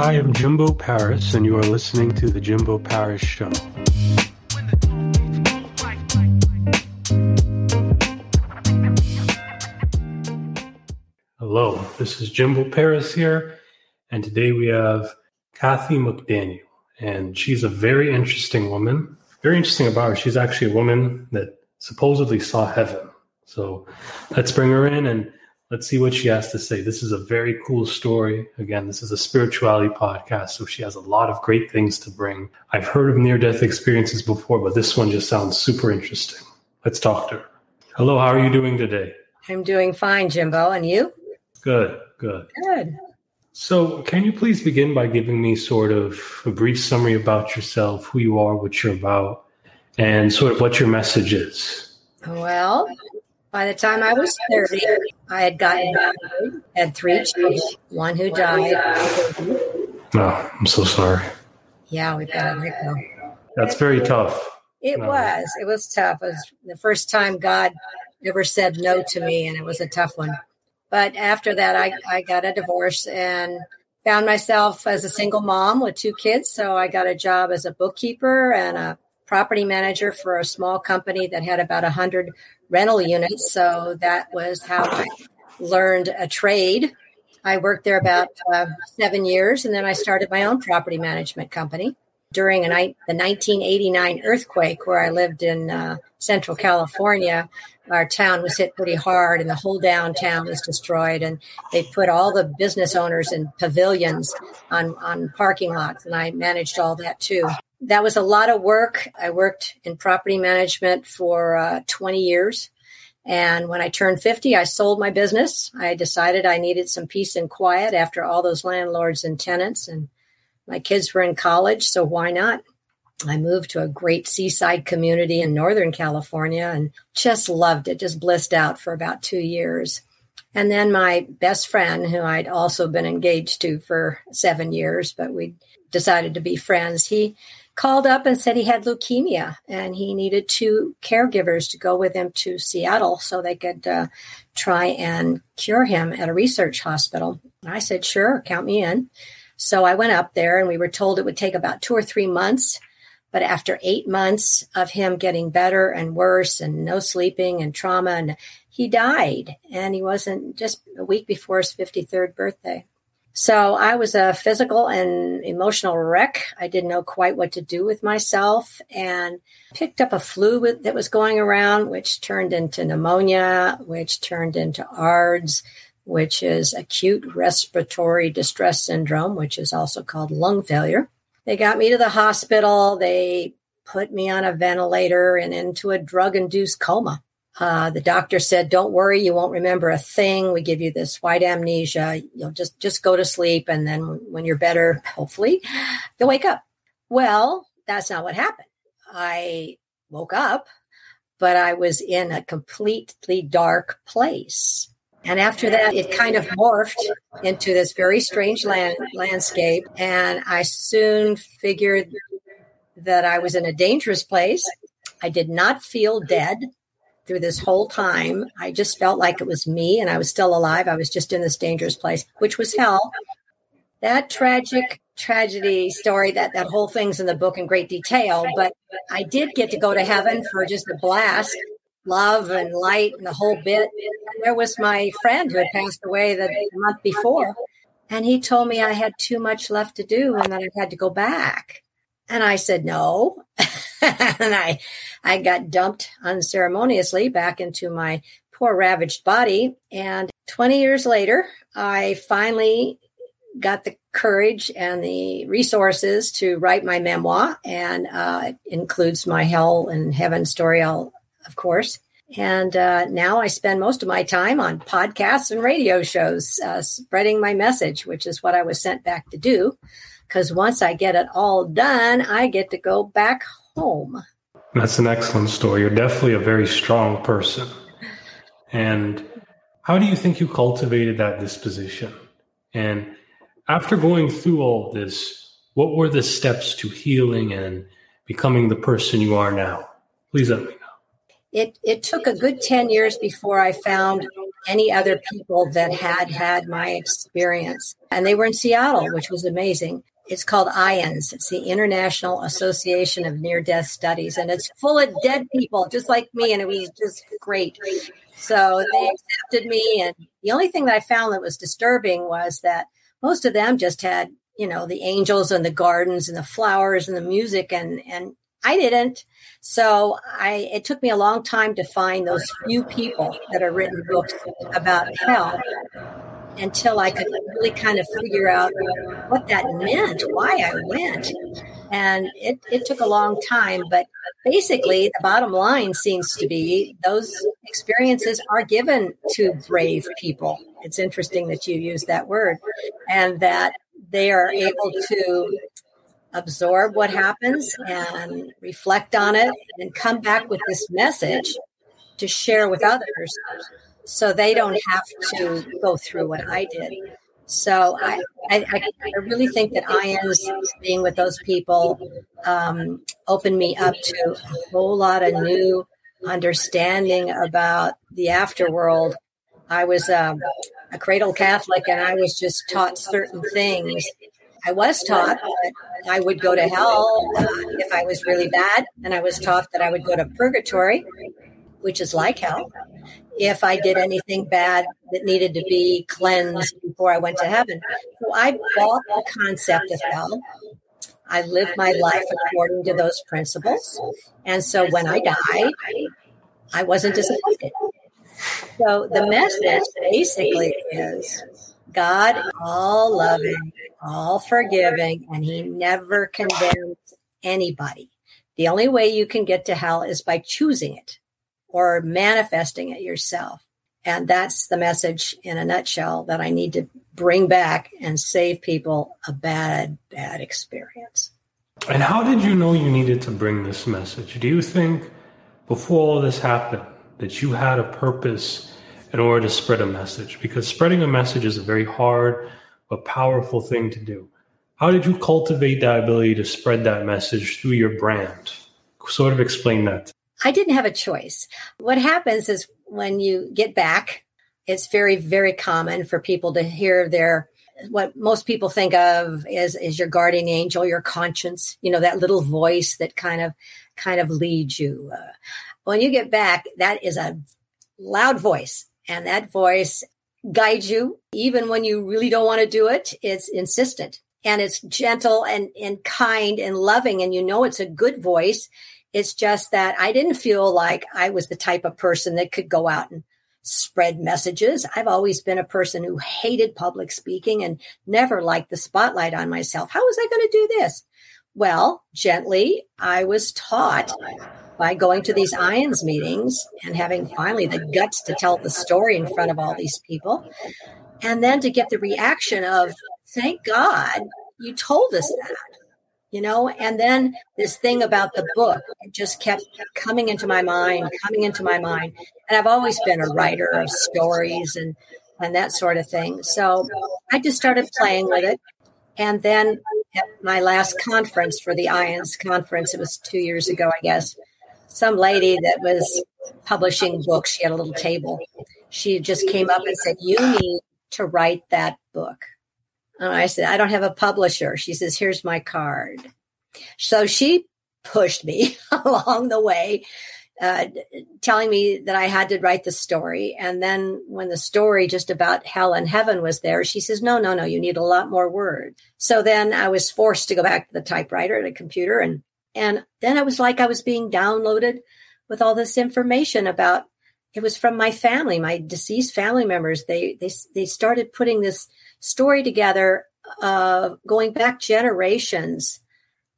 Hi, I'm Jimbo Paris, and you are listening to The Jimbo Paris Show. Hello, this is Jimbo Paris here, and today we have Kathy McDaniel, and she's a very interesting woman. Very interesting about her, she's actually a woman that supposedly saw heaven. So let's bring her in and Let's see what she has to say. This is a very cool story. Again, this is a spirituality podcast, so she has a lot of great things to bring. I've heard of near death experiences before, but this one just sounds super interesting. Let's talk to her. Hello, how are you doing today? I'm doing fine, Jimbo. And you? Good, good. Good. So, can you please begin by giving me sort of a brief summary about yourself, who you are, what you're about, and sort of what your message is? Well, by the time I was 30, I had gotten married, had three children, one who died. Oh, I'm so sorry. Yeah, we've got to let go. That's very tough. It No. was. It was tough. It was the first time God ever said no to me, and it was a tough one. But after that, I, I got a divorce and found myself as a single mom with two kids. So I got a job as a bookkeeper and a property manager for a small company that had about 100 rental units. So that was how I learned a trade. I worked there about uh, seven years, and then I started my own property management company during a night, the 1989 earthquake, where I lived in uh, Central California. Our town was hit pretty hard, and the whole downtown was destroyed. And they put all the business owners in pavilions on on parking lots, and I managed all that too. That was a lot of work. I worked in property management for uh, 20 years. And when I turned 50, I sold my business. I decided I needed some peace and quiet after all those landlords and tenants. And my kids were in college, so why not? I moved to a great seaside community in Northern California and just loved it, just blissed out for about two years. And then my best friend, who I'd also been engaged to for seven years, but we decided to be friends, he called up and said he had leukemia and he needed two caregivers to go with him to Seattle so they could uh, try and cure him at a research hospital. I said, sure, count me in. So I went up there and we were told it would take about two or three months. But after eight months of him getting better and worse and no sleeping and trauma, and he died. And he wasn't just a week before his 53rd birthday. So I was a physical and emotional wreck. I didn't know quite what to do with myself and picked up a flu that was going around, which turned into pneumonia, which turned into ARDS, which is acute respiratory distress syndrome, which is also called lung failure. They got me to the hospital. They put me on a ventilator and into a drug induced coma. Uh, the doctor said, "Don't worry, you won't remember a thing. We give you this white amnesia. You'll just just go to sleep, and then when you're better, hopefully, you'll wake up." Well, that's not what happened. I woke up, but I was in a completely dark place. And after that, it kind of morphed into this very strange land, landscape. And I soon figured that I was in a dangerous place. I did not feel dead through this whole time. I just felt like it was me and I was still alive. I was just in this dangerous place, which was hell. That tragic tragedy story, that, that whole thing's in the book in great detail, but I did get to go to heaven for just a blast, love and light and the whole bit. There was my friend who had passed away the month before, and he told me I had too much left to do and that I had to go back. And I said, no. and I, I got dumped unceremoniously back into my poor ravaged body. And 20 years later, I finally got the courage and the resources to write my memoir. And uh, it includes my hell and heaven story, of course. And uh, now I spend most of my time on podcasts and radio shows, uh, spreading my message, which is what I was sent back to do because once I get it all done, I get to go back home. That's an excellent story. You're definitely a very strong person. And how do you think you cultivated that disposition? And after going through all this, what were the steps to healing and becoming the person you are now? Please let me know. It it took a good ten years before I found any other people that had had my experience. And they were in Seattle, which was amazing. It's called IANDS. It's the International Association of Near Death Studies, and it's full of dead people just like me, and it was just great. So they accepted me, and the only thing that I found that was disturbing was that most of them just had, you know, the angels and the gardens and the flowers and the music, and and I didn't. So I it took me a long time to find those few people that have written books about hell until I could really kind of figure out what that meant, why I went. And it, it took a long time, but basically, the bottom line seems to be those experiences are given to brave people. It's interesting that you use that word, and that they are able to absorb what happens and reflect on it and come back with this message to share with others so they don't have to go through what I did. So I, I, I really think that IANDS being with those people um, opened me up to a whole lot of new understanding about the afterworld. I was um, a cradle Catholic and I was just taught certain things. I was taught that I would go to hell uh, if I was really bad, and I was taught that I would go to purgatory, which is like hell if I did anything bad that needed to be cleansed before I went to heaven. So I bought the concept of hell. I lived my life according to those principles. And so when I died, I wasn't disappointed. So the message basically is God, all loving, all forgiving, and He never condemns anybody. The only way you can get to hell is by choosing it or manifesting it yourself. And that's the message in a nutshell that I need to bring back and save people a bad, bad experience. And how did you know you needed to bring this message? Do you think before all this happened that you had a purpose in order to spread a message? Because spreading a message is a very hard but powerful thing to do. How did you cultivate that ability to spread that message through your brand? Sort of explain that. I didn't have a choice. What happens is when you get back, it's very, very common for people to hear their what most people think of is is your guardian angel, your conscience, you know, that little voice that kind of kind of leads you. Uh, when you get back, that is a loud voice, and that voice guides you even when you really don't want to do it. It's insistent and it's gentle and and kind and loving, and you know it's a good voice it's just that I didn't feel like I was the type of person that could go out and spread messages. I've always been a person who hated public speaking and never liked the spotlight on myself. How was I going to do this? Well, gently, I was taught by going to these IANDS meetings and having finally the guts to tell the story in front of all these people. And then to get the reaction of, thank God you told us that you know? And then this thing about the book just kept coming into my mind coming into my mind. And i've always been a writer of stories and and that sort of thing. So i just started playing with it. And then at my last conference for the IANDS conference it was two years ago i guess some lady that was publishing books she had a little table. She just came up and said you need to write that book and I said, I don't have a publisher. She says, here's my card. So she pushed me along the way, uh, telling me that I had to write the story. And then when the story just about hell and heaven was there, she says, no, no, no, you need a lot more words. So then I was forced to go back to the typewriter, the computer. And, and then it was like I was being downloaded with all this information about it was from my family, my deceased family members. They, they, they started putting this story together, uh, going back generations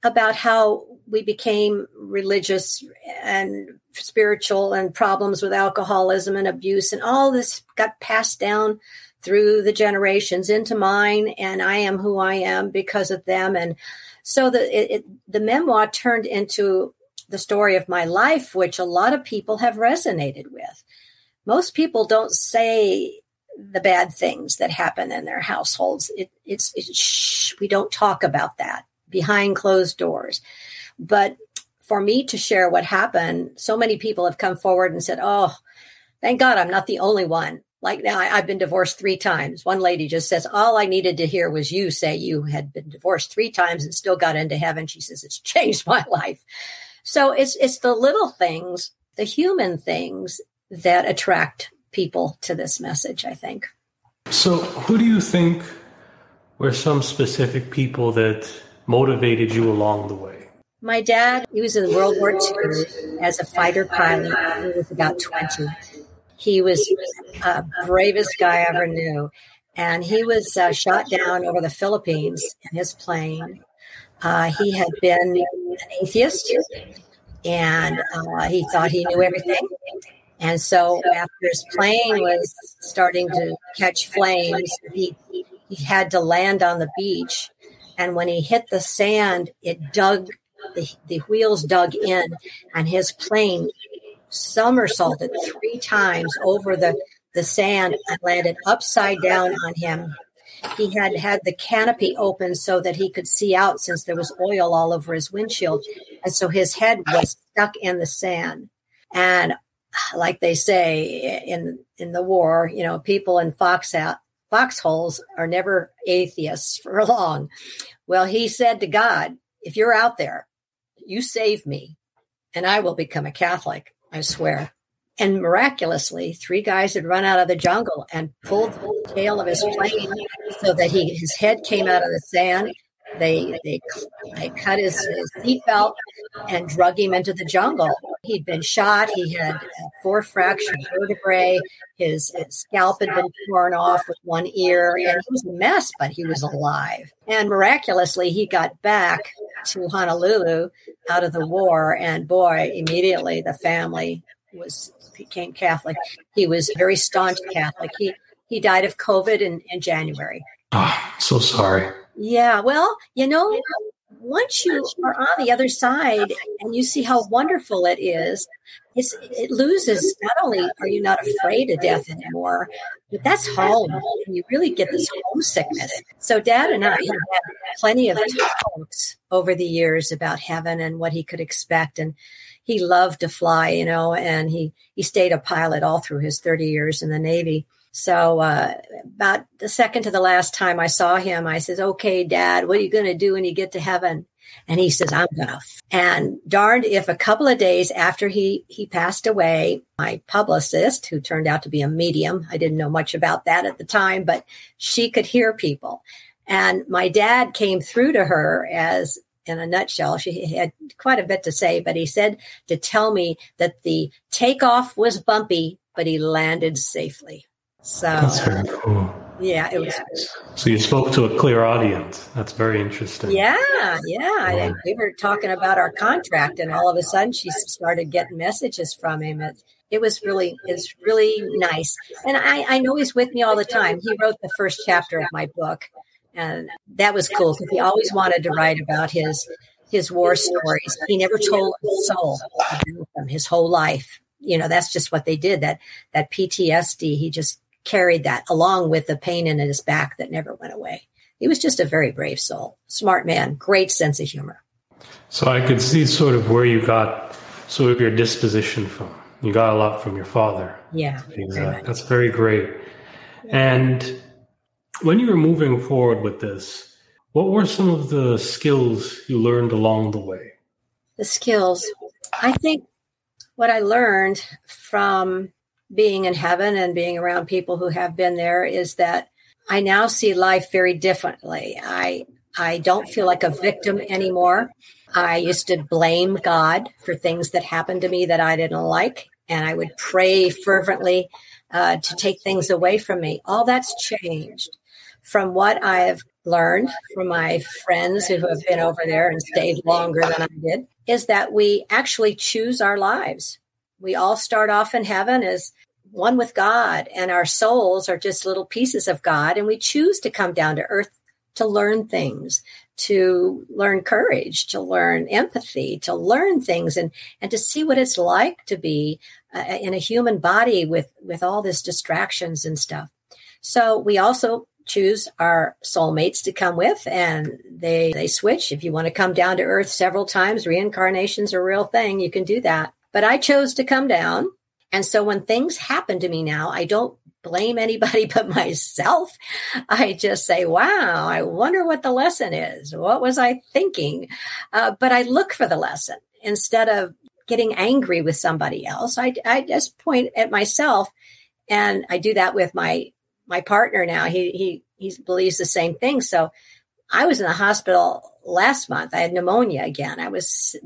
about how we became religious and spiritual and problems with alcoholism and abuse and all this got passed down through the generations into mine and i am who i am because of them and so the it, it, the memoir turned into the story of my life which a lot of people have resonated with most people don't say the bad things that happen in their households. It, it's, it's shh, we don't talk about that behind closed doors. But for me to share what happened, so many people have come forward and said, "Oh, thank God I'm not the only one." Like now, I, have been divorced three times. One lady just says, All I needed to hear was you say you had been divorced three times and still got into heaven. She says, It's changed my life. So it's, it's the little things, the human things that attract people to this message, I think. So, who do you think were some specific people that motivated you along the way? My dad, he was in World War II as a fighter pilot. He was about 20. He was the bravest guy I ever knew. And he was uh, shot down over the Philippines in his plane. Uh, he had been an atheist and uh, he thought he knew everything. And so after his plane was starting to catch flames, he, he had to land on the beach. And when he hit the sand, it dug the, the wheels dug in and his plane somersaulted three times over the, the sand and landed upside down on him. He had had the canopy open so that he could see out since there was oil all over his windshield. And so his head was stuck in the sand. And uh, like they say in, in the war, you know, people in fox out, foxholes are never atheists for long. Well, he said to God, if you're out there, you save me and I will become a Catholic, I swear. And miraculously, three guys had run out of the jungle and pulled the tail of his plane so that he his head came out of the sand. They they they cut his, his seatbelt and drug him into the jungle. He'd been shot. He had uh, four fractured vertebrae. His, his scalp had been torn off with one ear, and he was a mess, but he was alive. And miraculously, he got back to Honolulu out of the war, and boy, immediately the family was became Catholic. He was very staunch Catholic. He he died of COVID in, in January. Oh, so sorry. Yeah, well, you know, once you are on the other side and you see how wonderful it is, it loses. Not only are you not afraid of death anymore, but that's home, and you really get this homesickness. So, Dad and I have had plenty of talks over the years about heaven and what he could expect, and he loved to fly, you know, and he he stayed a pilot all through his thirty years in the Navy. So uh, about the second to the last time I saw him, I says, "Okay, Dad, what are you going to do when you get to heaven?" And he says, "I'm gonna." And darned if a couple of days after he he passed away, my publicist, who turned out to be a medium, I didn't know much about that at the time, but she could hear people. And my dad came through to her as in a nutshell. She had quite a bit to say, but he said to tell me that the takeoff was bumpy, but he landed safely. So that's very cool. Yeah, it was. So you spoke to a clear audience. That's very interesting. Yeah, yeah. yeah. We were talking about our contract, and all of a sudden, she started getting messages from him. It, it was really, it's really nice. And I, I know he's with me all the time. He wrote the first chapter of my book, and that was cool because he always wanted to write about his his war stories. He never told a soul about them his whole life. You know, that's just what they did. That that PTSD, he just carried that along with the pain in his back that never went away. He was just a very brave soul, smart man, great sense of humor. So I could see sort of where you got sort of your disposition from. You got a lot from your father. Yeah. Exactly. Uh, that's very great. And when you were moving forward with this, what were some of the skills you learned along the way? The skills. I think what I learned from being in heaven and being around people who have been there is that I now see life very differently. I I don't feel like a victim anymore. I used to blame God for things that happened to me that I didn't like, and I would pray fervently uh, to take things away from me. All that's changed from what I've learned from my friends who have been over there and stayed longer than I did is that we actually choose our lives. We all start off in heaven as one with God, and our souls are just little pieces of God, and we choose to come down to earth to learn things, to learn courage, to learn empathy, to learn things, and and to see what it's like to be uh, in a human body with with all this distractions and stuff. So we also choose our soulmates to come with and they they switch if you want to come down to earth several times reincarnation's a real thing you can do that but i chose to come down and so when things happen to me now, I don't blame anybody but myself. I just say, wow, I wonder what the lesson is. What was I thinking? Uh, but I look for the lesson instead of getting angry with somebody else. I, I just point at myself and I do that with my, my partner now. He, he, he believes the same thing. So I was in the hospital last month. I had pneumonia again. I was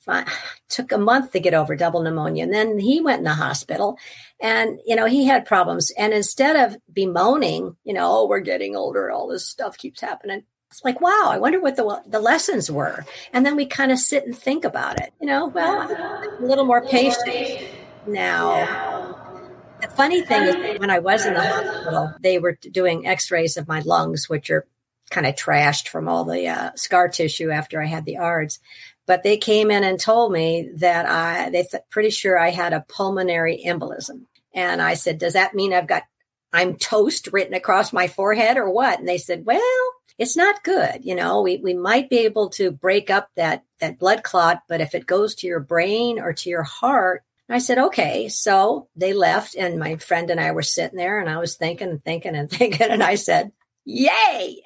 fine. took a month to get over double pneumonia. And then he went in the hospital and, you know, he had problems. And instead of bemoaning, you know, oh, we're getting older, all this stuff keeps happening. It's like, wow, I wonder what the, the lessons were. And then we kind of sit and think about it, you know, well, a little more patient now. The funny thing is, when I was in the hospital, they were doing x rays of my lungs, which are kind of trashed from all the uh, scar tissue after I had the ARDS. But they came in and told me that I, they th- pretty sure I had a pulmonary embolism. And I said, does that mean I've got, I'm toast written across my forehead or what? And they said, well, it's not good. You know, we, we might be able to break up that, that blood clot, but if it goes to your brain or to your heart, I said, okay. So they left and my friend and I were sitting there and I was thinking and thinking and thinking. And I said, yay.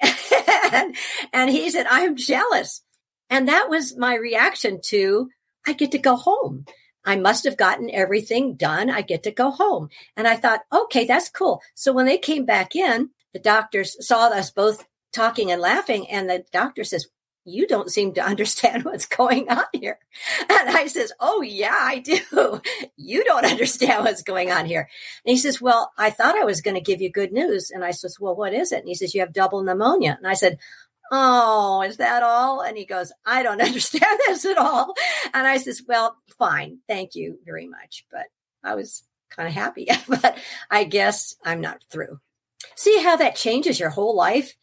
and, and he said, I'm jealous. And that was my reaction to, I get to go home. I must have gotten everything done. I get to go home. And I thought, okay, that's cool. So when they came back in, the doctors saw us both talking and laughing. And the doctor says, you don't seem to understand what's going on here. And I says, Oh yeah, I do. You don't understand what's going on here. And he says, Well, I thought I was going to give you good news. And I says, Well, what is it? And he says, You have double pneumonia. And I said, Oh, is that all? And he goes, I don't understand this at all. And I says, Well, fine. Thank you very much. But I was kind of happy, but I guess I'm not through. See how that changes your whole life?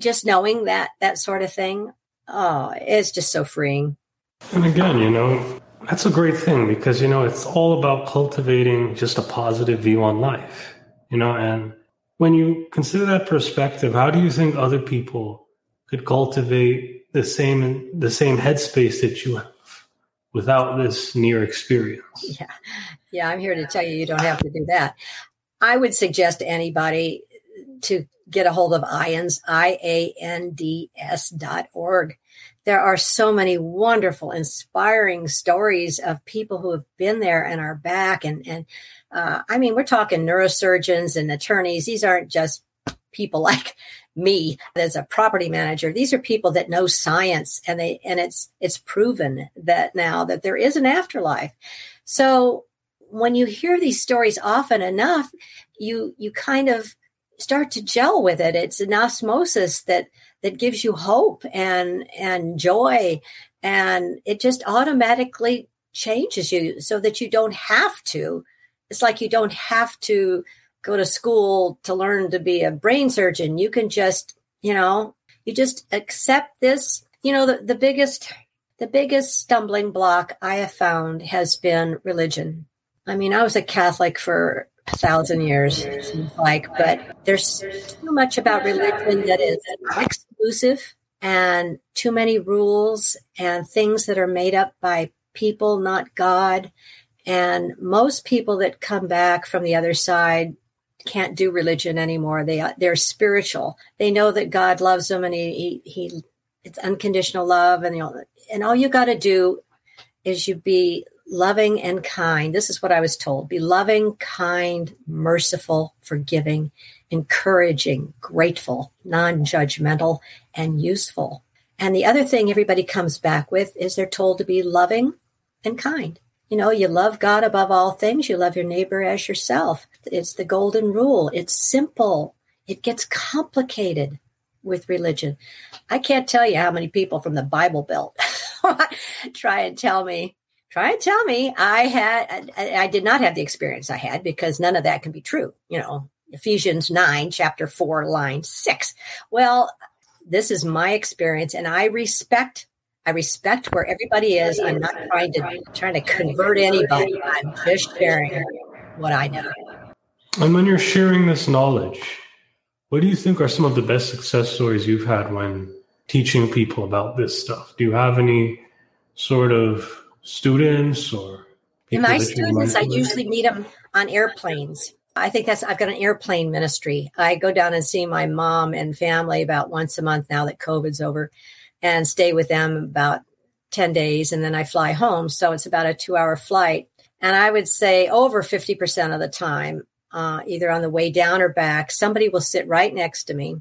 Just knowing that, that sort of thing. Oh, it's just so freeing. And again, you know, that's a great thing because, you know, it's all about cultivating just a positive view on life, you know, and when you consider that perspective, how do you think other people could cultivate the same the same headspace that you have without this near experience. Yeah. Yeah, I'm here to tell you you don't have to do that. I would suggest to anybody to get a hold of IANDS, I-A-N-D-S dot org. There are so many wonderful, inspiring stories of people who have been there and are back. And, and uh, I mean, we're talking neurosurgeons and attorneys. These aren't just people like me as a property manager these are people that know science and they and it's it's proven that now that there is an afterlife so when you hear these stories often enough you you kind of start to gel with it it's an osmosis that that gives you hope and and joy and it just automatically changes you so that you don't have to it's like you don't have to go to school to learn to be a brain surgeon. You can just, you know, you just accept this. You know, the, the biggest, the biggest stumbling block I have found has been religion. I mean, I was a Catholic for a thousand years, like, but there's too much about religion that is exclusive and too many rules and things that are made up by people, not God. And most people that come back from the other side can't do religion anymore. They they're spiritual. They know that God loves them, and he he, he it's unconditional love, and you know, and all you got to do is you be loving and kind. This is what I was told: be loving, kind, merciful, forgiving, encouraging, grateful, non-judgmental, and useful. And the other thing everybody comes back with is they're told to be loving and kind. You know, you love God above all things. You love your neighbor as yourself. It's the golden rule. It's simple. It gets complicated with religion. I can't tell you how many people from the Bible Belt try and tell me, try and tell me I had, I, I did not have the experience I had because none of that can be true. You know, Ephesians 9, chapter 4, line 6. Well, this is my experience and I respect I respect where everybody is. I'm not trying to trying to convert anybody. I'm just sharing what I know. And when you're sharing this knowledge, what do you think are some of the best success stories you've had when teaching people about this stuff? Do you have any sort of students or my students? I usually meet them on airplanes I think that's, I've got an airplane ministry. I go down and see my mom and family about once a month now that COVID's over and stay with them about 10 days. And then I fly home. So it's about a two hour flight. And I would say over 50% of the time, uh, either on the way down or back, somebody will sit right next to me,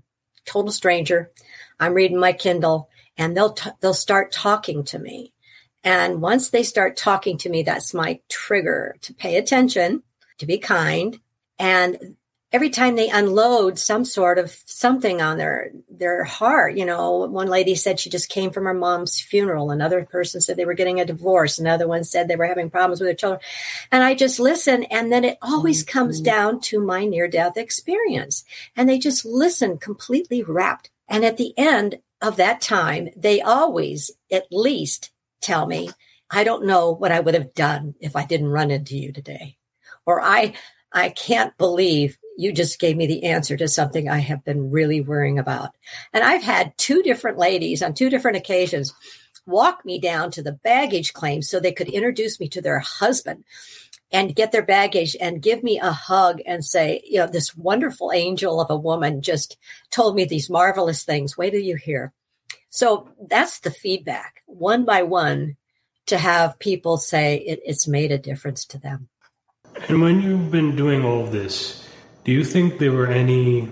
total stranger. I'm reading my Kindle and they'll, t- they'll start talking to me. And once they start talking to me, that's my trigger to pay attention, to be kind, and every time they unload some sort of something on their their heart you know one lady said she just came from her mom's funeral. Another person said they were getting a divorce. Another one said they were having problems with their children. And i just listen and then it always comes mm-hmm. down to my near death experience. And they just listen completely wrapped. And at the end of that time they always at least tell me i don't know what i would have done if i didn't run into you today or i I can't believe you just gave me the answer to something I have been really worrying about. And I've had two different ladies on two different occasions walk me down to the baggage claim so they could introduce me to their husband and get their baggage and give me a hug and say, you know, this wonderful angel of a woman just told me these marvelous things. Wait till you hear. So that's the feedback one by one to have people say it, it's made a difference to them. And when you've been doing all this, do you think there were any,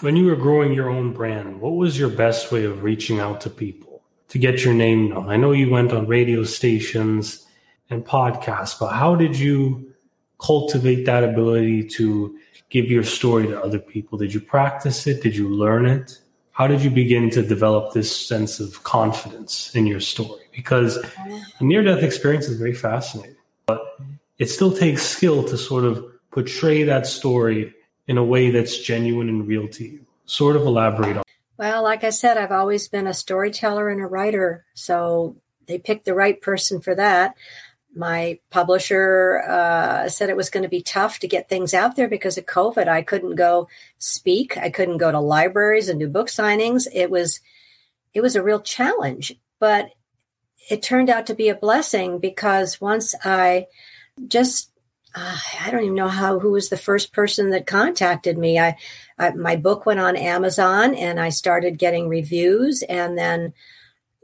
when you were growing your own brand, what was your best way of reaching out to people to get your name known? I know you went on radio stations and podcasts, but how did you cultivate that ability to give your story to other people? Did you practice it? Did you learn it? How did you begin to develop this sense of confidence in your story? Because a near death experience is very fascinating, but it still takes skill to sort of portray that story in a way that's genuine and real to you. Sort of elaborate on. Well, like I said, I've always been a storyteller and a writer, so they picked the right person for that. My publisher uh, said it was going to be tough to get things out there because of COVID. I couldn't go speak. I couldn't go to libraries and do book signings. It was, it was a real challenge, but it turned out to be a blessing because once I just uh, I don't even know how who was the first person that contacted me. I, I, my book went on Amazon and I started getting reviews and then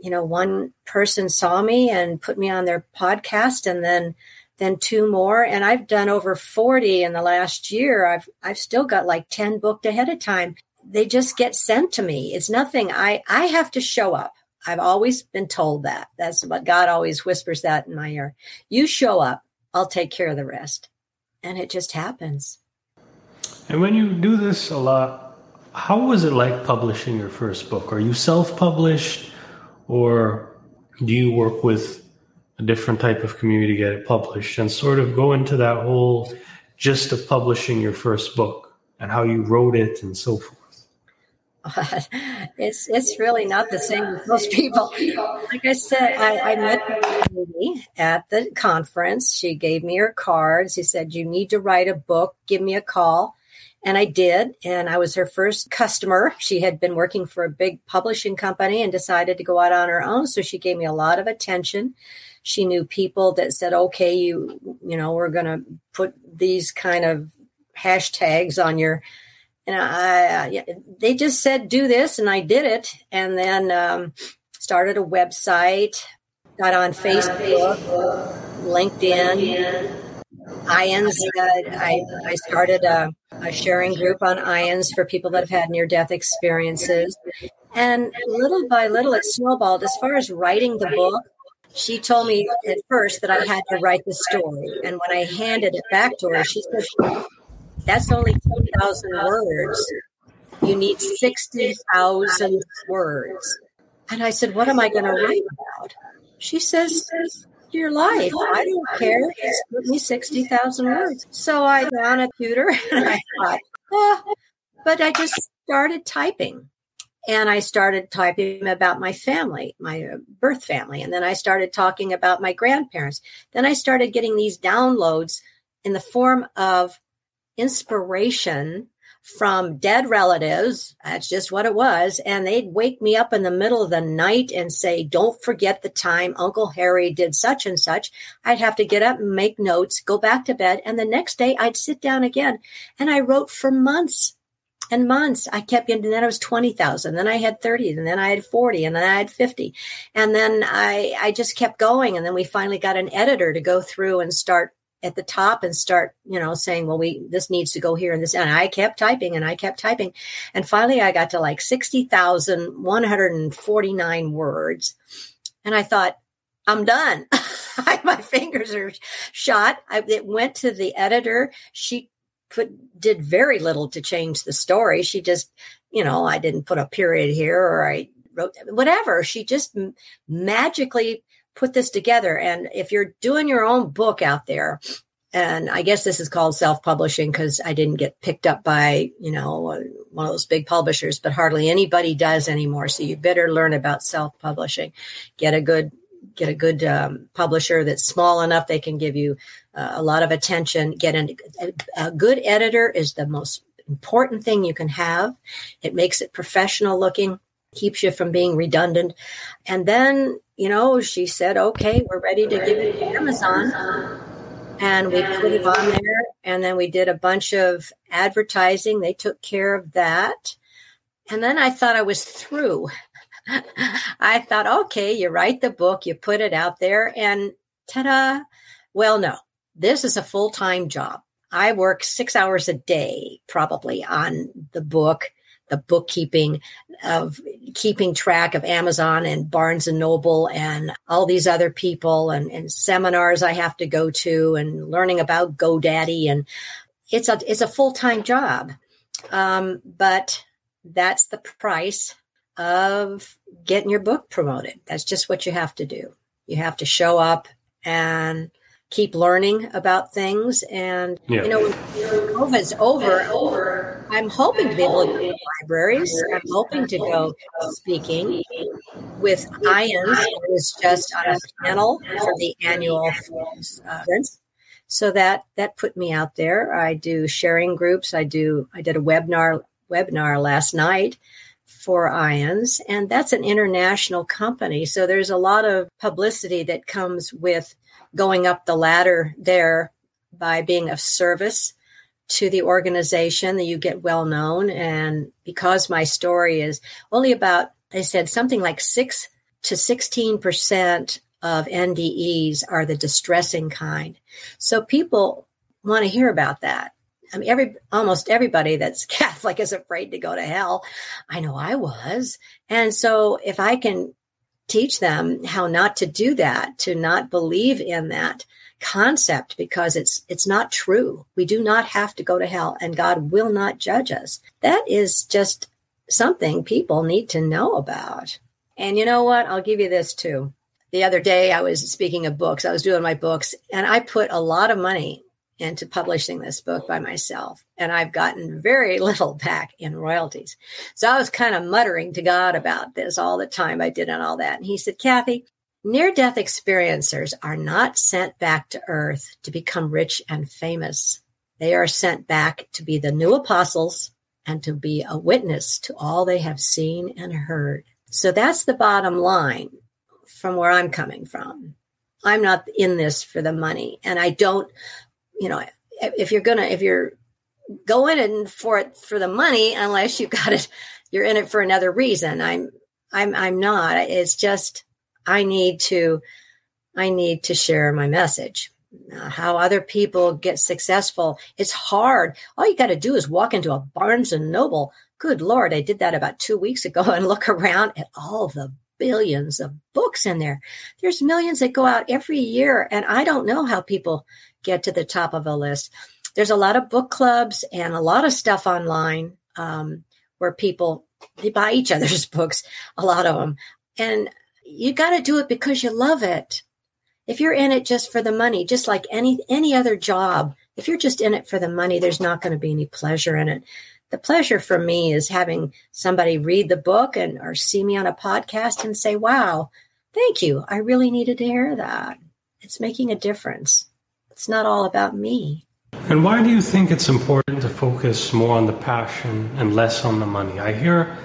you know one person saw me and put me on their podcast and then then two more and I've done over 40 in the last year. I've I've still got like 10 booked ahead of time. They just get sent to me. It's nothing I I have to show up. I've always been told that. That's what God always whispers that in my ear. You show up I'll take care of the rest. And it just happens. And when you do this a lot, how was it like publishing your first book? Are you self published or do you work with a different type of community to get it published and sort of go into that whole gist of publishing your first book and how you wrote it and so forth? it's it's really not the same with most people. Like I said, I, I met lady at the conference. She gave me her card. She said, "You need to write a book. Give me a call." And I did, and I was her first customer. She had been working for a big publishing company and decided to go out on her own. So she gave me a lot of attention. She knew people that said, "Okay, you, you know, we're going to put these kind of hashtags on your." and I, they just said do this, and I did it, and then um, started a website, got on Facebook, LinkedIn. Uh, I, I started a, a sharing group on IANDS for people that have had near death experiences. And little by little, it snowballed. As far as writing the book, she told me at first that I had to write the story. And when I handed it back to her, she said, that's only 10,000 words. You need 60,000 words. And I said, What am I going to write about? She says, Your life. I don't care. Put me 60,000 words. So I found a tutor and I thought, oh, but I just started typing. And I started typing about my family, my uh, birth family. And then I started talking about my grandparents. Then I started getting these downloads in the form of inspiration from dead relatives. That's just what it was. And they'd wake me up in the middle of the night and say, don't forget the time Uncle Harry did such and such. I'd have to get up and make notes, go back to bed. And the next day I'd sit down again and I wrote for months and months. I kept getting, and then I was 20,000. Then I had 30, and then I had 40, and then I had 50. And then I, I just kept going. And then we finally got an editor to go through and start at the top and start, you know, saying, well, we, this needs to go here and this. And I kept typing and I kept typing. And finally I got to like 60,149 words. And I thought, I'm done. My fingers are shot. I, it went to the editor. She put, did very little to change the story. She just, you know, I didn't put a period here or I wrote whatever. She just magically put this together. And if you're doing your own book out there, and I guess this is called self-publishing because I didn't get picked up by, you know, one of those big publishers, but hardly anybody does anymore. So you better learn about self-publishing. Get a good get a good um, publisher that's small enough they can give you uh, a lot of attention. Get an, a, a good editor is the most important thing you can have. It makes it professional looking keeps you from being redundant. And then, you know, she said, okay, we're ready to give it to Amazon. And we put it on there. And then we did a bunch of advertising. They took care of that. And then I thought I was through. I thought, okay, you write the book, you put it out there, and ta da. Well, no, this is a full time job. I work six hours a day probably on the book the bookkeeping of keeping track of Amazon and Barnes and Noble and all these other people and, and seminars I have to go to and learning about GoDaddy and it's a it's a full time job, um, but that's the price of getting your book promoted. That's just what you have to do. You have to show up and keep learning about things. And yeah. you know, when COVID's over, over, I'm hoping to be able to go to libraries. I'm hoping to go speaking with IANDS, who is just on a panel for the annual uh, conference. So that that put me out there. I do sharing groups. I do. I did a webinar webinar last night for IONS, and that's an international company. So there's a lot of publicity that comes with going up the ladder there by being of service to the organization that you get well known. And because my story is only about, I said something like six to 16% of NDEs are the distressing kind. So people want to hear about that. I mean, every almost everybody that's Catholic is afraid to go to hell. I know I was. And so if I can teach them how not to do that, to not believe in that concept because it's it's not true. We do not have to go to hell and God will not judge us. That is just something people need to know about. And you know what? I'll give you this too. The other day I was speaking of books. I was doing my books and I put a lot of money into publishing this book by myself. And I've gotten very little back in royalties. So I was kind of muttering to God about this all the time I did and all that. And he said, Kathy, near death experiencers are not sent back to earth to become rich and famous. They are sent back to be the new apostles and to be a witness to all they have seen and heard. So that's the bottom line from where I'm coming from. I'm not in this for the money and I don't you know, if you're gonna, if you're going in for it for the money, unless you've got it, you're in it for another reason. I'm, I'm, I'm not. It's just I need to, I need to share my message. how other people get successful, it's hard. All you got to do is walk into a Barnes and Noble. Good Lord, I did that about two weeks ago and look around at all the billions of books in there. There's millions that go out every year, and I don't know how people get to the top of a list. There's a lot of book clubs and a lot of stuff online um, where people they buy each other's books, a lot of them, and you got to do it because you love it. If you're in it just for the money, just like any any other job, if you're just in it for the money, there's not going to be any pleasure in it. The pleasure for me is having somebody read the book and or see me on a podcast and say, "Wow, thank you. I really needed to hear that. It's making a difference." It's not all about me. And why do you think it's important to focus more on the passion and less on the money? I hear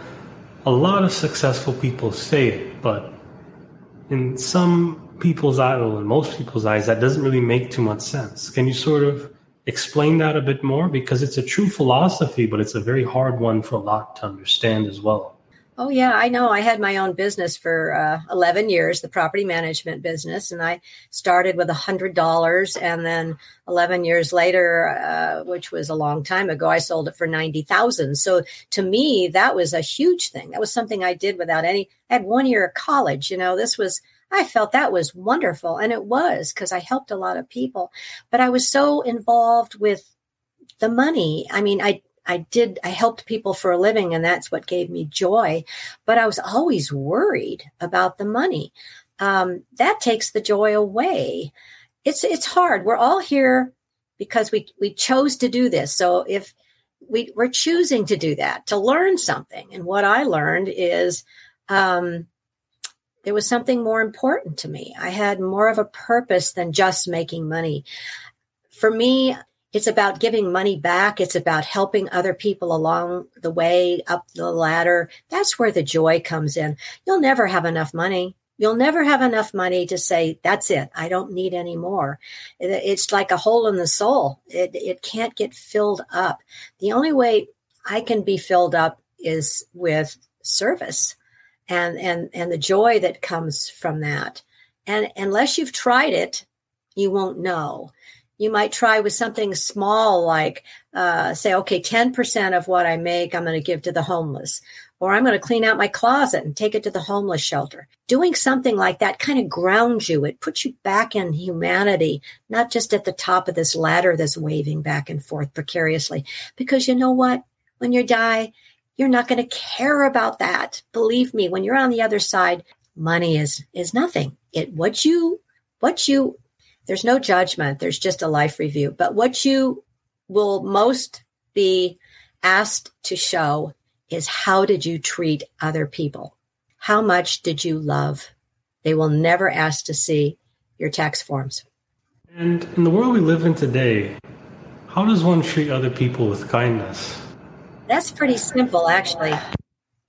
a lot of successful people say it, but in some people's eyes, well, in most people's eyes, that doesn't really make too much sense. Can you sort of explain that a bit more? Because it's a true philosophy, but it's a very hard one for a lot to understand as well. Oh, yeah, I know. I had my own business for uh, 11 years, the property management business, and I started with a $100. And then 11 years later, uh, which was a long time ago, I sold it for 90,000. So to me, that was a huge thing. That was something I did without any, I had one year of college. You know, this was, I felt that was wonderful. And it was because I helped a lot of people. But I was so involved with the money. I mean, I I did, I helped people for a living and that's what gave me joy. But I was always worried about the money. Um, that takes the joy away. It's, it's hard. We're all here because we, we chose to do this. So if we, we're choosing to do that, to learn something. And what I learned is, um, there was something more important to me. I had more of a purpose than just making money. For me, it's about giving money back. It's about helping other people along the way up the ladder. That's where the joy comes in. You'll never have enough money. You'll never have enough money to say, that's it. I don't need any more. It's like a hole in the soul. It, it can't get filled up. The only way I can be filled up is with service and, and, and the joy that comes from that. And unless you've tried it, you won't know you might try with something small like uh, say okay 10% of what i make i'm going to give to the homeless. Or i'm going to clean out my closet and take it to the homeless shelter. Doing something like that kind of grounds you. It puts you back in humanity not just at the top of this ladder that's waving back and forth precariously. Because you know what? When you die you're not going to care about that. Believe me when you're on the other side money is is nothing. It what you what you there's no judgment. There's just a life review. But what you will most be asked to show is how did you treat other people? How much did you love? They will never ask to see your tax forms. And in the world we live in today, how does one treat other people with kindness? That's pretty simple, actually,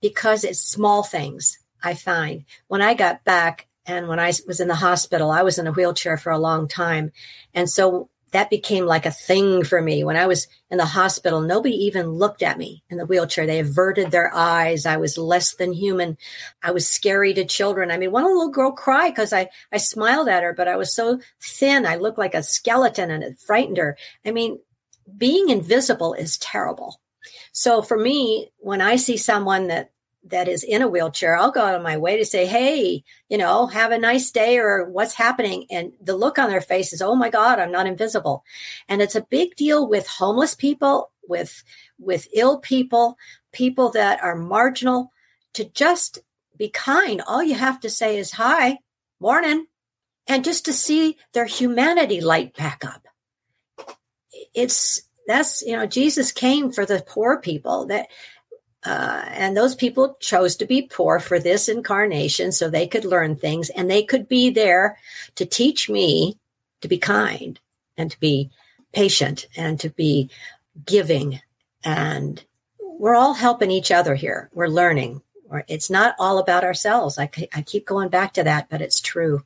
because it's small things, I find. When I got back, and when I was in the hospital, I was in a wheelchair for a long time. And so that became like a thing for me. When I was in the hospital, nobody even looked at me in the wheelchair. They averted their eyes. I was less than human. I was scary to children. I mean, one little girl cried because I, I smiled at her, but I was so thin. I looked like a skeleton and it frightened her. I mean, being invisible is terrible. So for me, when I see someone that that is in a wheelchair, I'll go out of my way to say, Hey, you know, have a nice day or what's happening. And the look on their face is, Oh my God, I'm not invisible. And it's a big deal with homeless people, with, with ill people, people that are marginal to just be kind. All you have to say is hi, morning. And just to see their humanity light back up. It's, that's, you know, Jesus came for the poor people that, uh, and those people chose to be poor for this incarnation so they could learn things and they could be there to teach me to be kind and to be patient and to be giving. And we're all helping each other here. We're learning. It's not all about ourselves. I, I keep going back to that, but it's true.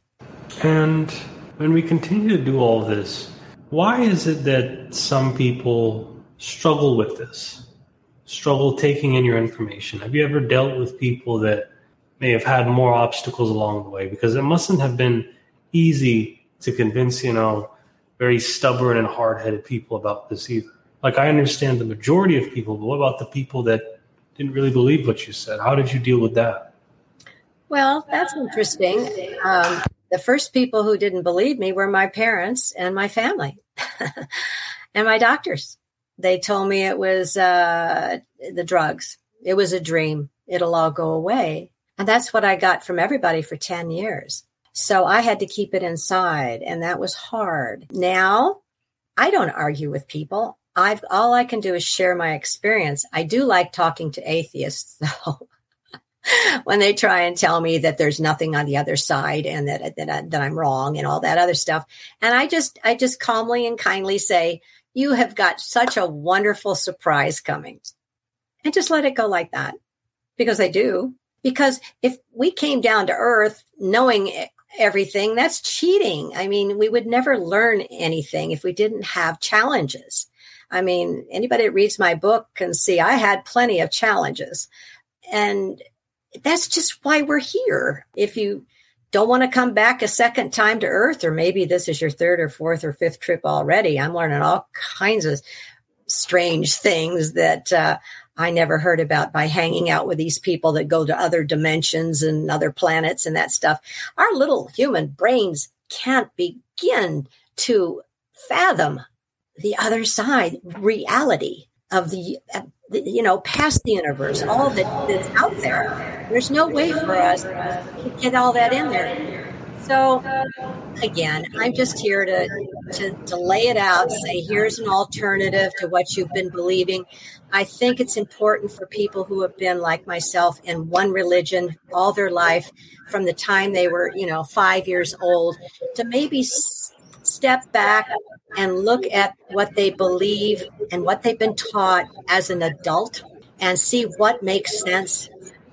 And when we continue to do all this, why is it that some people struggle with this? Struggle taking in your information? Have you ever dealt with people that may have had more obstacles along the way? Because it mustn't have been easy to convince, you know, very stubborn and hard headed people about this either. Like, I understand the majority of people, but what about the people that didn't really believe what you said? How did you deal with that? Well, that's interesting. Um, the first people who didn't believe me were my parents and my family and my doctors. They told me it was uh, the drugs. It was a dream. It'll all go away. And that's what I got from everybody for 10 years. So I had to keep it inside, and that was hard. Now, I don't argue with people. I've all I can do is share my experience. I do like talking to atheists, though. when they try and tell me that there's nothing on the other side and that that, I, that I'm wrong and all that other stuff, and I just I just calmly and kindly say, you have got such a wonderful surprise coming. And just let it go like that because I do. Because if we came down to earth knowing everything, that's cheating. I mean, we would never learn anything if we didn't have challenges. I mean, anybody that reads my book can see I had plenty of challenges. And that's just why we're here. If you don't want to come back a second time to Earth, or maybe this is your third or fourth or fifth trip already. I'm learning all kinds of strange things that uh, I never heard about by hanging out with these people that go to other dimensions and other planets and that stuff. Our little human brains can't begin to fathom the other side reality of the you know, past the universe, all that, that's out there. There's no way for us to get all that in there. So, again, I'm just here to, to, to lay it out, say, here's an alternative to what you've been believing. I think it's important for people who have been like myself in one religion all their life from the time they were, you know, five years old to maybe step back and look at what they believe and what they've been taught as an adult and see what makes sense,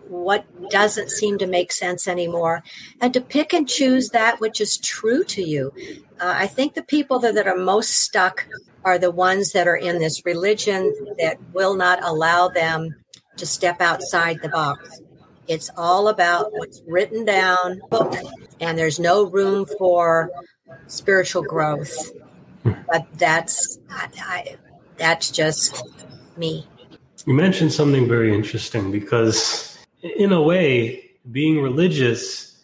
what doesn't seem to make sense anymore, and to pick and choose that which is true to you. Uh, I think the people that, that are most stuck are the ones that are in this religion that will not allow them to step outside the box. It's all about what's written down, and there's no room for spiritual growth. But that's I, I, that's just me. You mentioned something very interesting because, in a way, being religious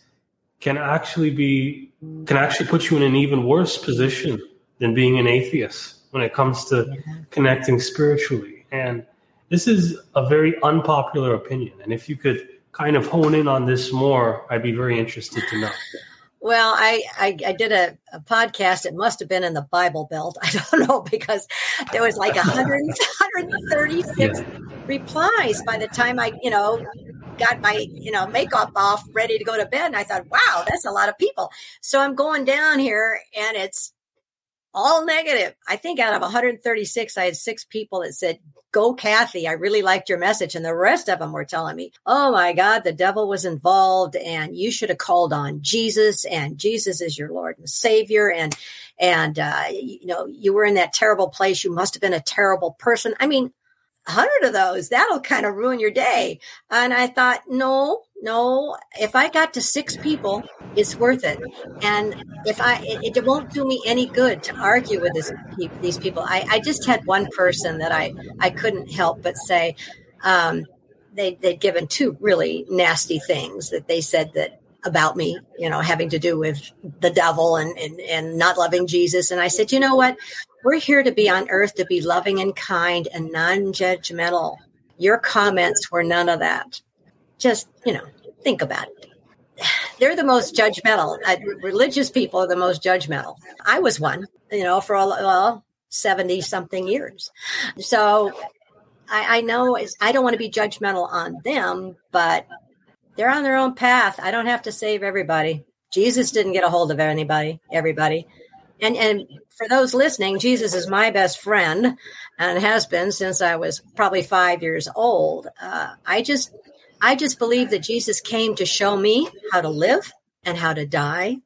can actually be can actually put you in an even worse position than being an atheist when it comes to connecting spiritually. And this is a very unpopular opinion. And if you could kind of hone in on this more, I'd be very interested to know. Well, I, I, I did a, a, podcast. It must have been in the Bible Belt. I don't know because there was like 100, 136 yeah. replies by the time I, you know, got my, you know, makeup off, ready to go to bed. And I thought, wow, that's a lot of people. So I'm going down here and it's all negative. I think out of 136, I had six people that said, go Kathy. I really liked your message. And the rest of them were telling me, oh my God, the devil was involved and you should have called on Jesus and Jesus is your Lord and Savior. And, and, uh, you know, you were in that terrible place. You must have been a terrible person. I mean, a hundred of those, that'll kind of ruin your day. And I thought, no, no, if I got to six people, it's worth it. And if I, it, it won't do me any good to argue with this, these people. I, I just had one person that I, I couldn't help but say, um, they, they'd given two really nasty things that they said that about me, you know, having to do with the devil and, and, and not loving Jesus. And I said, you know what? We're here to be on earth to be loving and kind and non judgmental. Your comments were none of that. Just, you know, think about it. They're the most judgmental. Uh, religious people are the most judgmental. I was one, you know, for all, well, 70 something years. So I, I know I don't want to be judgmental on them, but they're on their own path. I don't have to save everybody. Jesus didn't get a hold of anybody, everybody. And and for those listening, Jesus is my best friend and has been since I was probably five years old. Uh, I just I just believe that Jesus came to show me how to live and how to die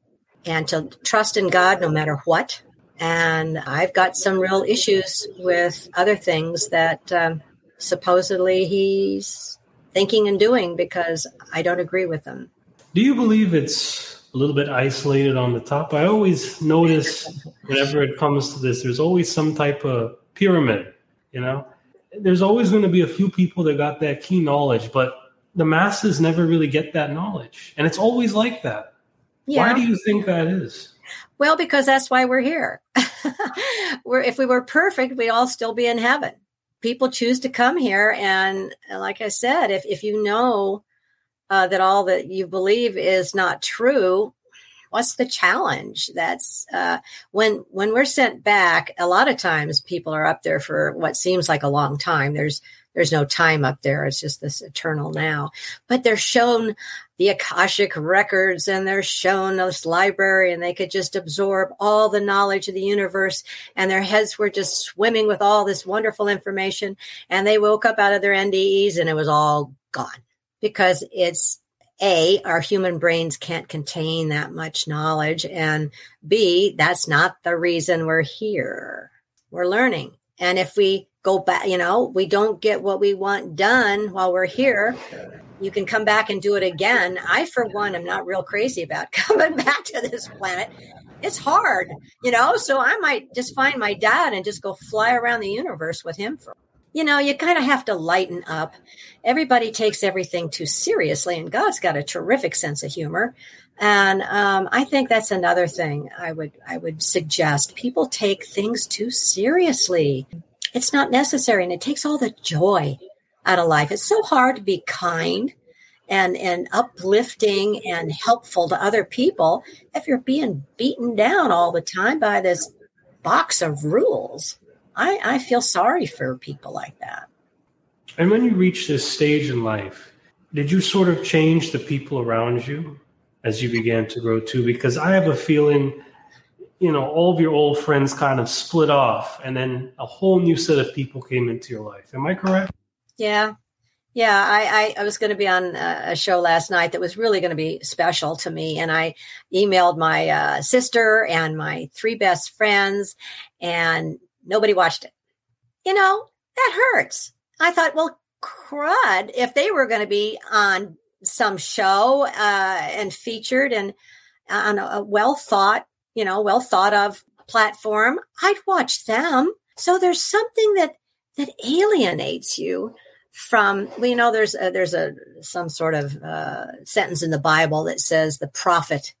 and to trust in God no matter what. And I've got some real issues with other things that um, supposedly he's thinking and doing because I don't agree with them. Do you believe it's a little bit isolated on the top. I always notice whenever it comes to this, there's always some type of pyramid, you know? There's always going to be a few people that got that key knowledge, but the masses never really get that knowledge. And it's always like that. Yeah. Why do you think that is? Well, because that's why we're here. we're, if we were perfect, we'd all still be in heaven. People choose to come here. And like I said, if, if you know uh, that all that you believe is not true what's the challenge that's uh, when when we're sent back a lot of times people are up there for what seems like a long time there's there's no time up there. It's just this eternal now. But they're shown the Akashic records and they're shown this library and they could just absorb all the knowledge of the universe and their heads were just swimming with all this wonderful information. And they woke up out of their NDEs and it was all gone because it's a, our human brains can't contain that much knowledge. And B, that's not the reason we're here. We're learning. And if we go back, you know, we don't get what we want done while we're here, you can come back and do it again. I, for one, am not real crazy about coming back to this planet. It's hard, you know, so I might just find my dad and just go fly around the universe with him for you know, you kind of have to lighten up. Everybody takes everything too seriously, and God's got a terrific sense of humor. And um, I think that's another thing I would I would suggest. People take things too seriously. It's not necessary, and it takes all the joy out of life. It's so hard to be kind and and uplifting and helpful to other people if you're being beaten down all the time by this box of rules. I, I feel sorry for people like that. And when you reach this stage in life, did you sort of change the people around you as you began to grow too? Because I have a feeling, you know, all of your old friends kind of split off and then a whole new set of people came into your life. Am I correct? Yeah. Yeah, I, I, I was going to be on a show last night that was really going to be special to me. And I emailed my uh, sister and my three best friends, and Nobody watched it. You know, that hurts. I thought, well, crud, if they were going to be on some show uh, and featured and on a well thought, you know, well thought of platform, I'd watch them. So there's something that that alienates you from well, you know there's a, there's a some sort of uh, sentence in the Bible that says the prophet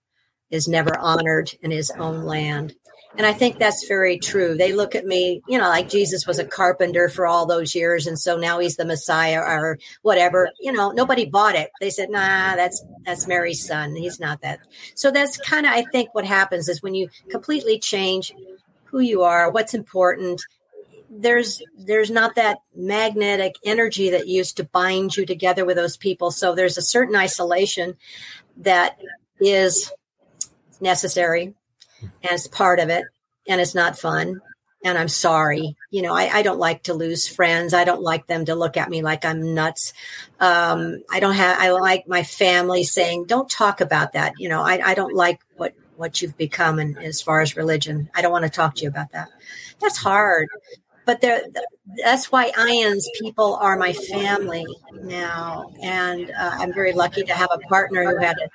is never honored in his own land. And I think that's very true. They look at me, you know, like Jesus was a carpenter for all those years. And so now he's the Messiah or whatever. You know, nobody bought it. They said, nah, that's, that's Mary's son. He's not that. So that's kind of, I think what happens is when you completely change who you are, what's important, there's, there's not that magnetic energy that used to bind you together with those people. So there's a certain isolation that is necessary as part of it and it's not fun and i'm sorry. You know I, I, don't like to lose friends. I don't like them to look at me like i'm nuts. Um, i don't have i like my family saying don't talk about that. You know i, I don't like what what you've become and as far as religion. I don't want to talk to you about that. That's hard but there that's why IANDS people are my family now and uh, i'm very lucky to have a partner who had a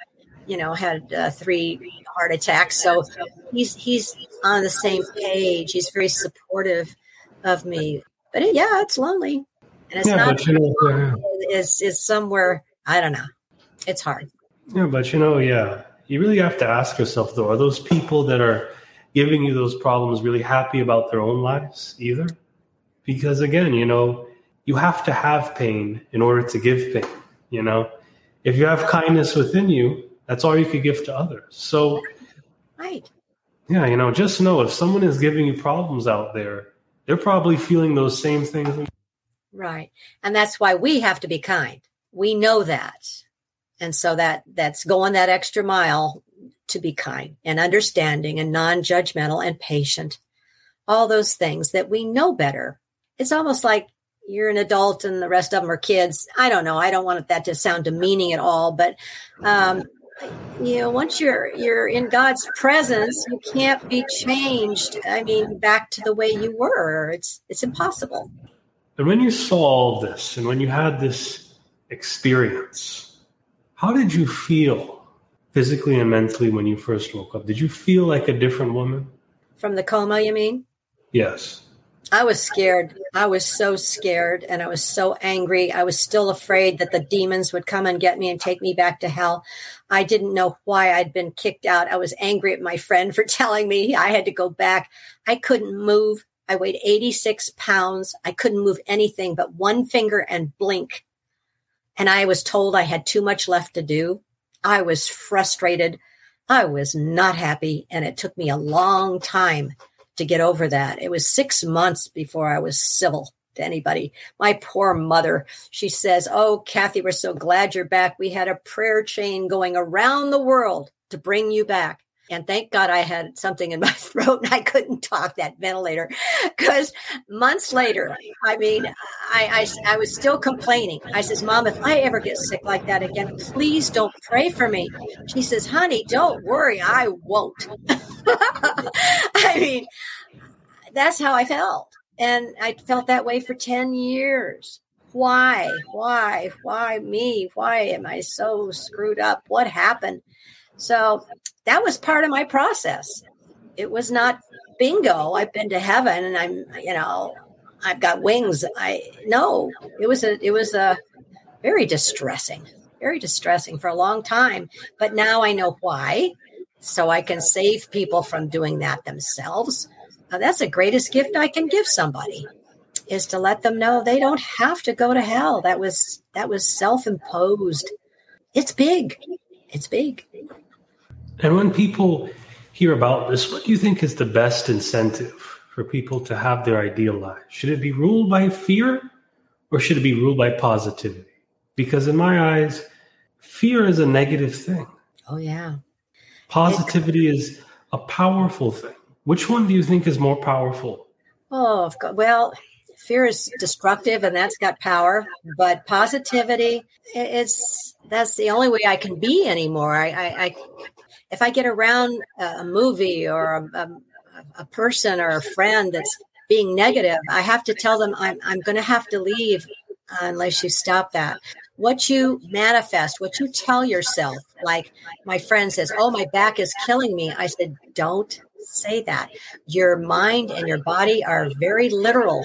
you know had uh, three heart attacks. So he's he's on the same page. He's very supportive of me. But it, yeah, it's lonely, and it's yeah, not. You know, yeah. It's it's somewhere I don't know. It's hard. Yeah, but you know, yeah, you really have to ask yourself though: Are those people that are giving you those problems really happy about their own lives either? Because again, you know, you have to have pain in order to give pain. You know, if you have kindness within you, that's all you could give to others. So, right. Yeah, you know, just know if someone is giving you problems out there, they're probably feeling those same things. Right. And that's why we have to be kind. We know that. And so that that's going that extra mile to be kind and understanding and non-judgmental and patient. All those things that we know better. It's almost like you're an adult and the rest of them are kids. I don't know. I don't want that to sound demeaning at all, but um, you know once you're you're in god's presence you can't be changed i mean back to the way you were. It's it's impossible. And when you saw all this and when you had this experience how did you feel physically and mentally when you first woke up? Did you feel like a different woman? From the coma you mean? Yes I was scared. I was so scared and I was so angry. I was still afraid that the demons would come and get me and take me back to hell. I didn't know why I'd been kicked out. I was angry at my friend for telling me I had to go back. I couldn't move. I weighed 86 pounds. I couldn't move anything but one finger and blink. And I was told I had too much left to do. I was frustrated. I was not happy. And it took me a long time to get over that. It was six months before I was civil to anybody. My poor mother, she says, Oh, Kathy, we're so glad you're back. We had a prayer chain going around the world to bring you back. And thank God I had something in my throat and I couldn't talk that ventilator because months later, I mean, I, I, I, was still complaining. I says, Mom, if I ever get sick like that again, please don't pray for me. She says, honey, don't worry. I won't. I mean, that's how I felt. And I felt that way for 10 years. Why? Why? Why me? Why am I so screwed up? What happened? So that was part of my process. It was not bingo. I've been to heaven and I'm, you know, I've got wings. I no, it was a, it was a very distressing, very distressing for a long time. But now I know why. So I can save people from doing that themselves. Now, that's the greatest gift I can give somebody is to let them know they don't have to go to hell. That was that was self-imposed. It's big. It's big. And when people hear about this, what do you think is the best incentive for people to have their ideal life? Should it be ruled by fear or should it be ruled by positivity? Because in my eyes, fear is a negative thing. Oh, yeah. Positivity is a powerful thing. Which one do you think is more powerful? Oh, well, fear is destructive and that's got power, but positivity is that's the only way I can be anymore. I, I, I if I get around a movie or a, a, a person or a friend that's being negative, I have to tell them I'm, I'm going to have to leave unless you stop that. What you manifest, what you tell yourself, like my friend says, Oh, my back is killing me. I said, Don't say that. Your mind and your body are very literal.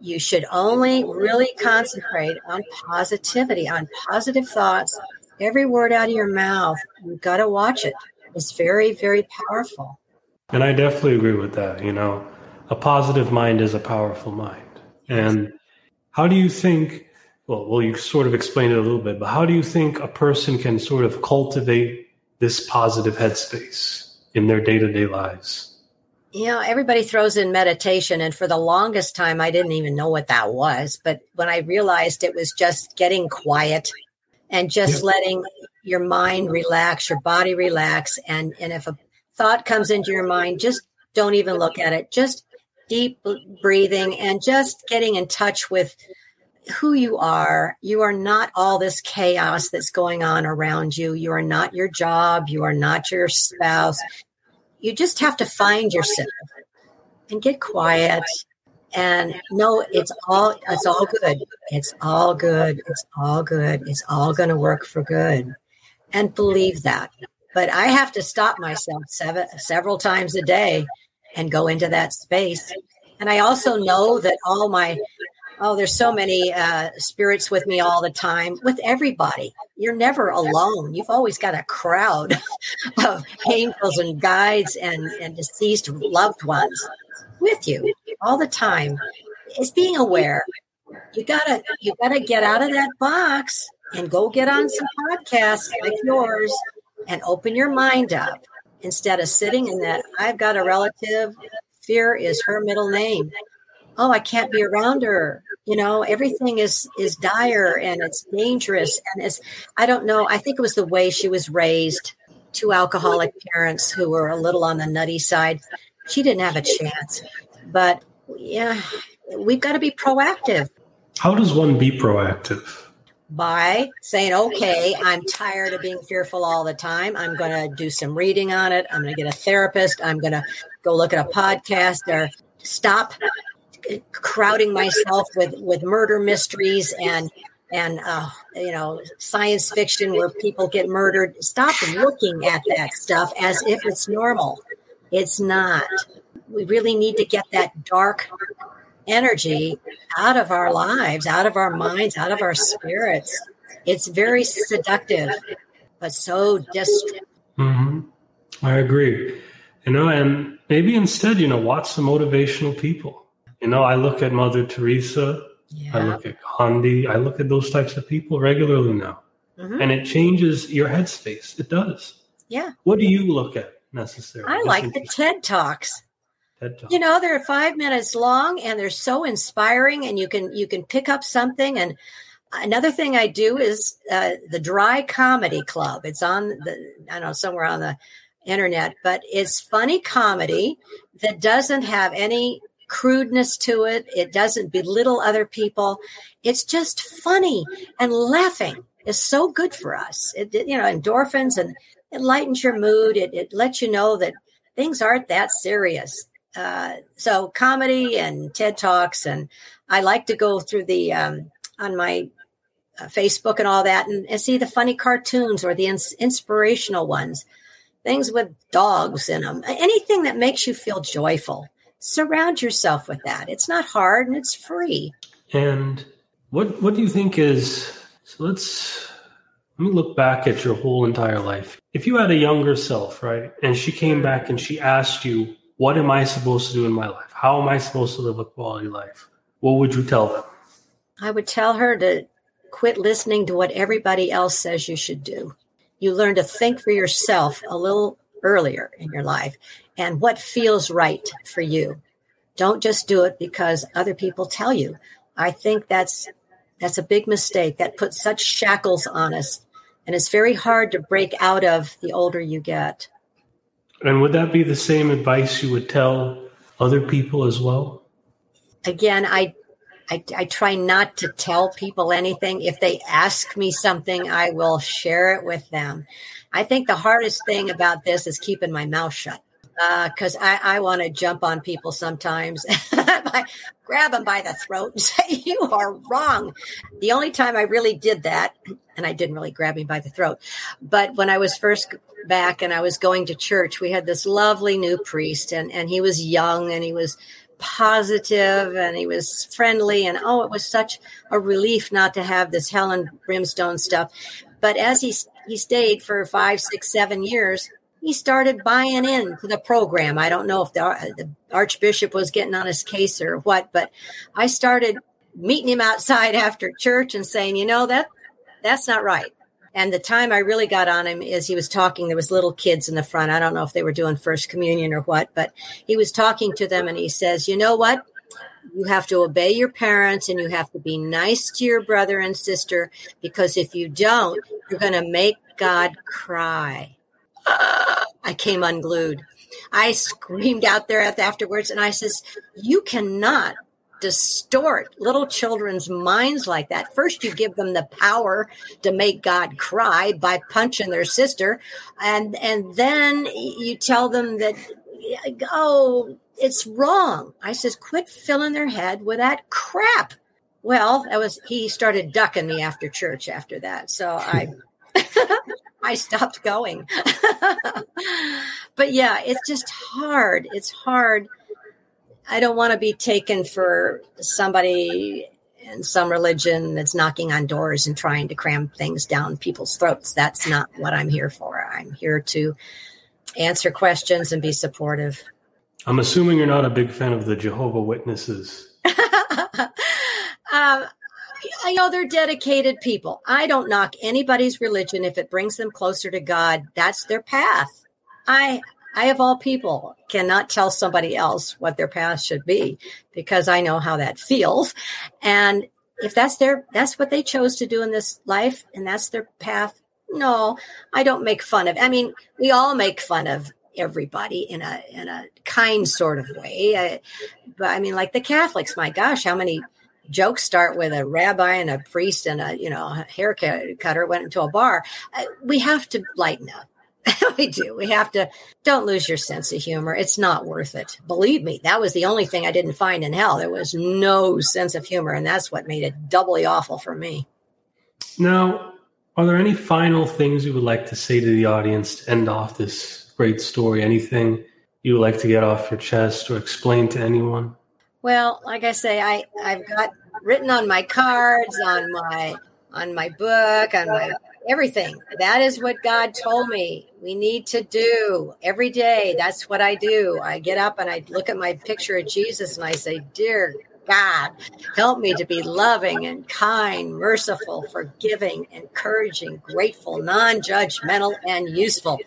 You should only really concentrate on positivity, on positive thoughts, every word out of your mouth, you've got to watch it. It's very, very powerful. And I definitely agree with that. You know, a positive mind is a powerful mind. And how do you think, well, well, you sort of explained it a little bit, but how do you think a person can sort of cultivate this positive headspace in their day to day lives? You know, everybody throws in meditation, and for the longest time, I didn't even know what that was. But when I realized it was just getting quiet and just letting your mind relax, your body relax. And, and if a thought comes into your mind, just don't even look at it. Just deep breathing and just getting in touch with who you are. You are not all this chaos that's going on around you. You are not your job. You are not your spouse. You just have to find yourself and get quiet and no it's all it's all good. It's all good. It's all good. It's all going to work for good. And believe that. But i have to stop myself seven, several times a day and go into that space. And i also know that all my oh there's so many uh, spirits with me all the time with everybody. You're never alone. You've always got a crowd of angels and guides and, and deceased loved ones with you all the time is being aware. You gotta you gotta get out of that box and go get on some podcasts like yours and open your mind up instead of sitting in that I've got a relative, fear is her middle name. Oh, I can't be around her. You know, everything is is dire and it's dangerous and it's I don't know, I think it was the way she was raised. Two alcoholic parents who were a little on the nutty side. She didn't have a chance. But yeah, we've got to be proactive. How does one be proactive? By saying, okay, I'm tired of being fearful all the time. I'm going to do some reading on it. I'm going to get a therapist. I'm going to go look at a podcast or stop crowding myself with, with murder mysteries and and uh, you know science fiction where people get murdered stop looking at that stuff as if it's normal it's not we really need to get that dark energy out of our lives, out of our minds, out of our spirits. It's very seductive, but so destructive. Mm-hmm. I agree. You know, and maybe instead, you know, watch some motivational people. You know, I look at Mother Teresa, yeah. I look at Gandhi, I look at those types of people regularly now. Mm-hmm. And it changes your headspace. It does. Yeah. What do you look at necessarily? I like the TED Talks. TED Talks. You know, they're five minutes long and they're so inspiring, and you can you can pick up something. And another thing I do is uh, the Dry Comedy Club. It's on the I don't know somewhere on the internet, but it's funny comedy that doesn't have any crudeness to it. It doesn't belittle other people. It's just funny and laughing is so good for us. It, you know, endorphins and it lightens your mood. It, it lets you know that things aren't that serious. Uh, so comedy and TED talks, and I like to go through the um, on my uh, Facebook and all that, and, and, see the funny cartoons or the ins- inspirational ones, things with dogs in them, anything that makes you feel joyful. Surround yourself with that. It's not hard and it's free. And what what do you think is so? Let's let me look back at your whole entire life. If you had a younger self, right, and she came back and she asked you what am I supposed to do in my life? How am I supposed to live a quality life? What would you tell them? I would tell her to quit listening to what everybody else says you should do. You learn to think for yourself a little earlier in your life and what feels right for you. Don't just do it because other people tell you. I think that's that's a big mistake that puts such shackles on us and it's very hard to break out of the older you get. And would that be the same advice you would tell other people as well? Again, I, I, I try not to tell people anything. If they ask me something, I will share it with them. I think the hardest thing about this is keeping my mouth shut because uh, I, I want to jump on people sometimes, grab them by the throat and say, You are wrong. The only time I really did that, and I didn't really grab him by the throat, but when I was first back and I was going to church, we had this lovely new priest, and, and he was young and he was positive and he was friendly. And oh, it was such a relief not to have this hell and brimstone stuff. But as he, he stayed for five, six, seven years, he started buying into the program. I don't know if the, the archbishop was getting on his case or what, but I started meeting him outside after church and saying, you know, that that's not right. And the time I really got on him is he was talking. There was little kids in the front. I don't know if they were doing first communion or what, but he was talking to them and he says, you know what? You have to obey your parents and you have to be nice to your brother and sister because if you don't, you're going to make God cry. I came unglued. I screamed out there afterwards and I says, You cannot distort little children's minds like that. First, you give them the power to make God cry by punching their sister, and and then you tell them that oh, it's wrong. I says, quit filling their head with that crap. Well, that was he started ducking me after church after that, so I. I stopped going. but yeah, it's just hard. It's hard. I don't want to be taken for somebody in some religion that's knocking on doors and trying to cram things down people's throats. That's not what I'm here for. I'm here to answer questions and be supportive. I'm assuming you're not a big fan of the Jehovah Witnesses. um, I know they're dedicated people. I don't knock anybody's religion if it brings them closer to God. That's their path. I I of all people cannot tell somebody else what their path should be because I know how that feels. And if that's their that's what they chose to do in this life and that's their path, no, I don't make fun of. I mean, we all make fun of everybody in a in a kind sort of way. I, but I mean, like the Catholics, my gosh, how many jokes start with a rabbi and a priest and a you know a haircut cutter went into a bar. Uh, we have to lighten up. we do. We have to. Don't lose your sense of humor. It's not worth it. Believe me, that was the only thing I didn't find in hell. There was no sense of humor, and that's what made it doubly awful for me. Now, are there any final things you would like to say to the audience to end off this great story? Anything you would like to get off your chest or explain to anyone? Well, like I say, I I've got written on my cards, on my on my book, on my everything. That is what God told me we need to do every day. That's what I do. I get up and I look at my picture of Jesus and I say, "Dear God, help me to be loving and kind, merciful, forgiving, encouraging, grateful, non-judgmental, and useful."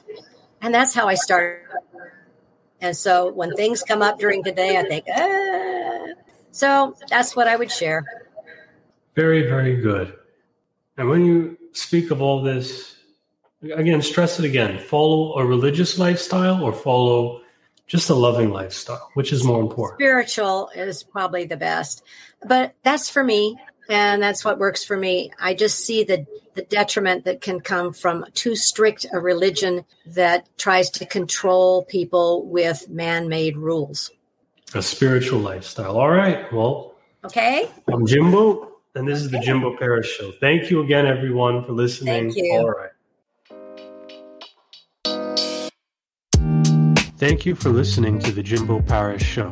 And that's how I start And so when things come up during the day, I think, ah. So that's what I would share. Very, very good. And when you speak of all this, again, stress it again follow a religious lifestyle or follow just a loving lifestyle, which is more important? Spiritual is probably the best, but that's for me. And that's what works for me. I just see the, the detriment that can come from too strict a religion that tries to control people with man made rules. A spiritual lifestyle. All right. Well, okay. I'm Jimbo, and this is the Jimbo Paris Show. Thank you again, everyone, for listening. Thank you. All right. Thank you for listening to the Jimbo Paris Show.